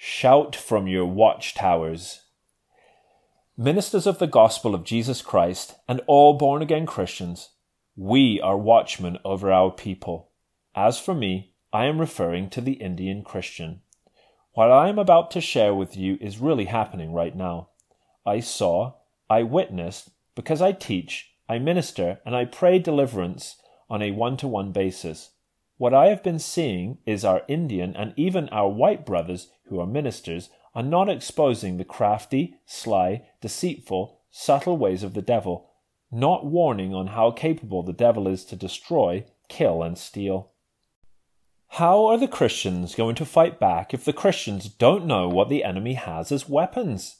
Shout from your watchtowers. Ministers of the gospel of Jesus Christ and all born again Christians, we are watchmen over our people. As for me, I am referring to the Indian Christian. What I am about to share with you is really happening right now. I saw, I witnessed, because I teach, I minister, and I pray deliverance on a one to one basis. What I have been seeing is our Indian and even our white brothers who are ministers are not exposing the crafty, sly, deceitful, subtle ways of the devil, not warning on how capable the devil is to destroy, kill, and steal. How are the Christians going to fight back if the Christians don't know what the enemy has as weapons?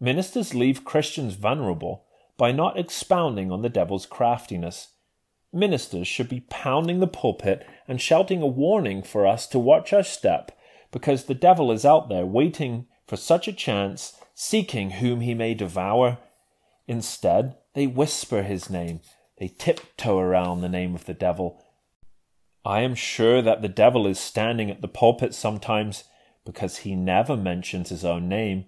Ministers leave Christians vulnerable by not expounding on the devil's craftiness Ministers should be pounding the pulpit and shouting a warning for us to watch our step, because the devil is out there waiting for such a chance, seeking whom he may devour. Instead, they whisper his name, they tiptoe around the name of the devil. I am sure that the devil is standing at the pulpit sometimes because he never mentions his own name,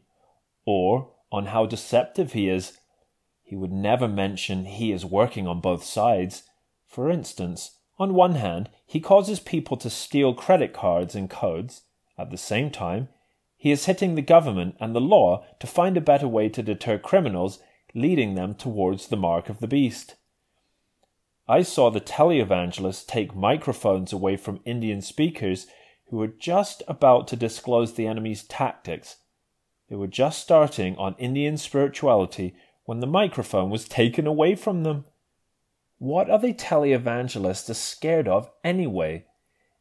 or on how deceptive he is. He would never mention he is working on both sides. For instance, on one hand, he causes people to steal credit cards and codes. At the same time, he is hitting the government and the law to find a better way to deter criminals, leading them towards the mark of the beast. I saw the televangelists take microphones away from Indian speakers who were just about to disclose the enemy's tactics. They were just starting on Indian spirituality when the microphone was taken away from them. What are the televangelists scared of anyway?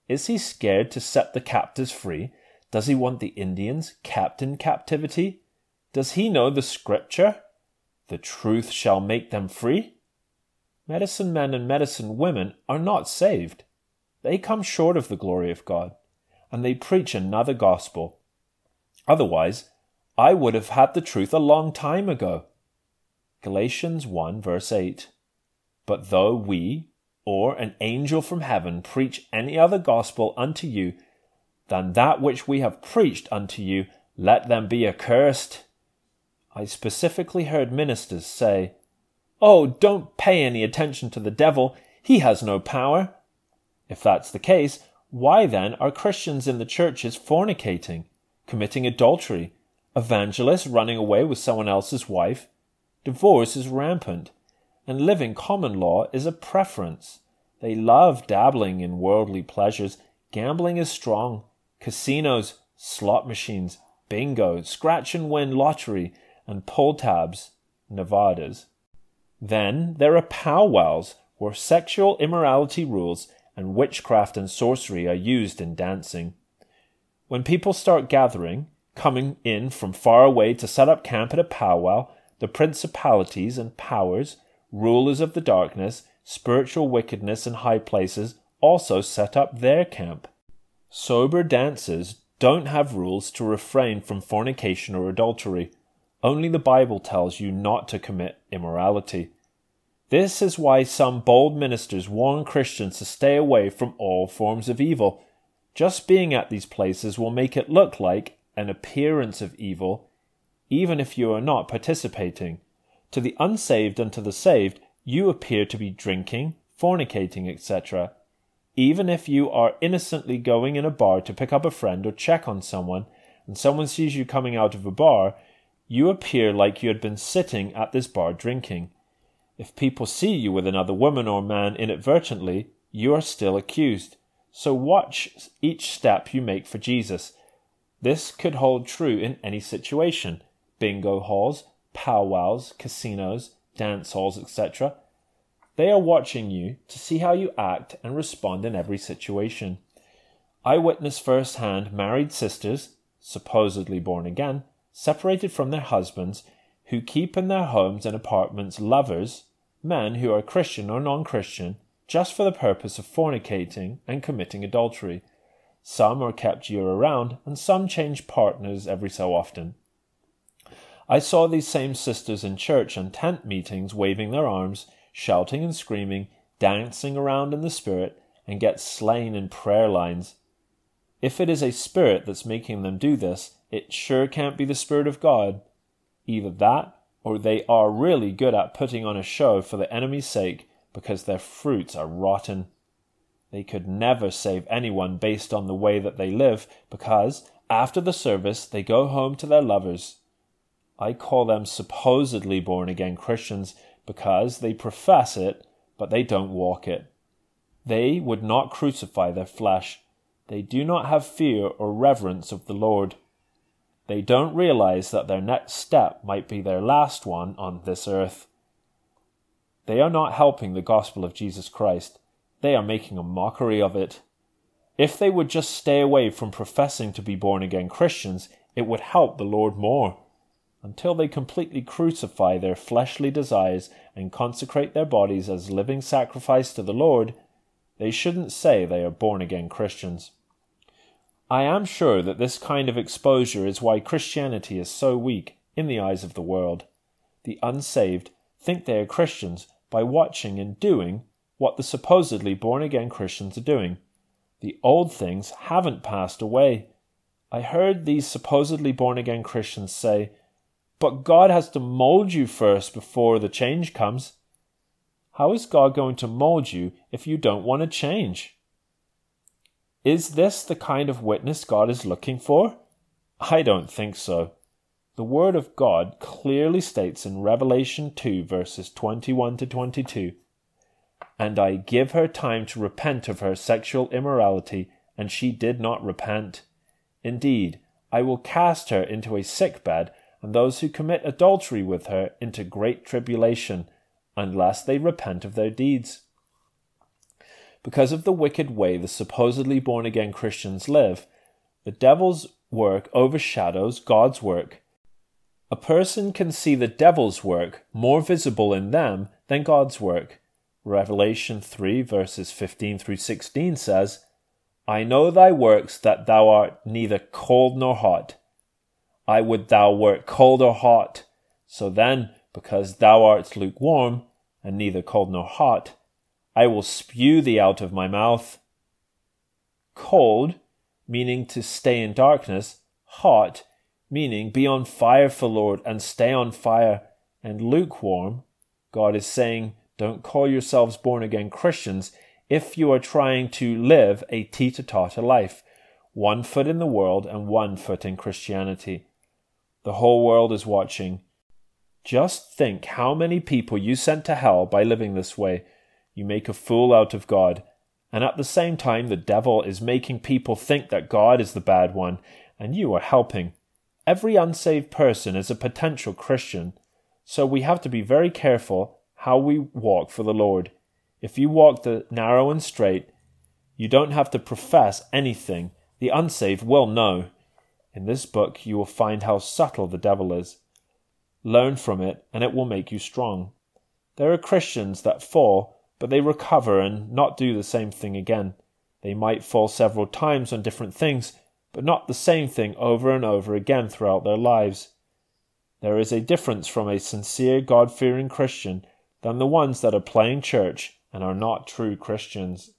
Is he scared to set the captives free? Does he want the Indians kept in captivity? Does he know the scripture? The truth shall make them free? Medicine men and medicine women are not saved. They come short of the glory of God, and they preach another gospel. Otherwise, I would have had the truth a long time ago. Galatians 1 verse 8. But though we, or an angel from heaven, preach any other gospel unto you than that which we have preached unto you, let them be accursed. I specifically heard ministers say, Oh, don't pay any attention to the devil. He has no power. If that's the case, why then are Christians in the churches fornicating, committing adultery, evangelists running away with someone else's wife? Divorce is rampant and living common law is a preference. They love dabbling in worldly pleasures. Gambling is strong. Casinos, slot machines, bingo, scratch and win lottery, and pull tabs, Nevadas. Then there are powwows where sexual immorality rules and witchcraft and sorcery are used in dancing. When people start gathering, coming in from far away to set up camp at a powwow, the principalities and powers rulers of the darkness, spiritual wickedness in high places also set up their camp. Sober dancers don't have rules to refrain from fornication or adultery. Only the Bible tells you not to commit immorality. This is why some bold ministers warn Christians to stay away from all forms of evil. Just being at these places will make it look like an appearance of evil, even if you are not participating. To the unsaved and to the saved, you appear to be drinking, fornicating, etc. Even if you are innocently going in a bar to pick up a friend or check on someone, and someone sees you coming out of a bar, you appear like you had been sitting at this bar drinking. If people see you with another woman or man inadvertently, you are still accused. So watch each step you make for Jesus. This could hold true in any situation bingo halls, powwows, casinos, dance halls, etc. They are watching you to see how you act and respond in every situation. I witnessed firsthand married sisters, supposedly born again, separated from their husbands, who keep in their homes and apartments lovers, men who are Christian or non Christian, just for the purpose of fornicating and committing adultery. Some are kept year around, and some change partners every so often. I saw these same sisters in church and tent meetings waving their arms, shouting and screaming, dancing around in the spirit, and get slain in prayer lines. If it is a spirit that's making them do this, it sure can't be the Spirit of God. Either that, or they are really good at putting on a show for the enemy's sake because their fruits are rotten. They could never save anyone based on the way that they live because, after the service, they go home to their lovers. I call them supposedly born again Christians because they profess it, but they don't walk it. They would not crucify their flesh. They do not have fear or reverence of the Lord. They don't realize that their next step might be their last one on this earth. They are not helping the gospel of Jesus Christ. They are making a mockery of it. If they would just stay away from professing to be born again Christians, it would help the Lord more. Until they completely crucify their fleshly desires and consecrate their bodies as living sacrifice to the Lord, they shouldn't say they are born again Christians. I am sure that this kind of exposure is why Christianity is so weak in the eyes of the world. The unsaved think they are Christians by watching and doing what the supposedly born again Christians are doing. The old things haven't passed away. I heard these supposedly born again Christians say, But God has to mold you first before the change comes. How is God going to mold you if you don't want to change? Is this the kind of witness God is looking for? I don't think so. The Word of God clearly states in Revelation 2, verses 21 to 22 And I give her time to repent of her sexual immorality, and she did not repent. Indeed, I will cast her into a sick bed, and those who commit adultery with her into great tribulation, unless they repent of their deeds. Because of the wicked way the supposedly born again Christians live, the devil's work overshadows God's work. A person can see the devil's work more visible in them than God's work. Revelation 3 verses 15 through 16 says, I know thy works that thou art neither cold nor hot. I would thou wert cold or hot. So then, because thou art lukewarm, and neither cold nor hot, I will spew thee out of my mouth. Cold, meaning to stay in darkness, hot, meaning be on fire for Lord and stay on fire, and lukewarm, God is saying, don't call yourselves born again Christians if you are trying to live a teeter totter life, one foot in the world and one foot in Christianity. The whole world is watching. Just think how many people you sent to hell by living this way you make a fool out of God. And at the same time, the devil is making people think that God is the bad one, and you are helping. Every unsaved person is a potential Christian, so we have to be very careful how we walk for the Lord. If you walk the narrow and straight, you don't have to profess anything. The unsaved will know. In this book, you will find how subtle the devil is. Learn from it, and it will make you strong. There are Christians that fall but they recover and not do the same thing again. They might fall several times on different things, but not the same thing over and over again throughout their lives. There is a difference from a sincere, God fearing Christian than the ones that are playing church and are not true Christians.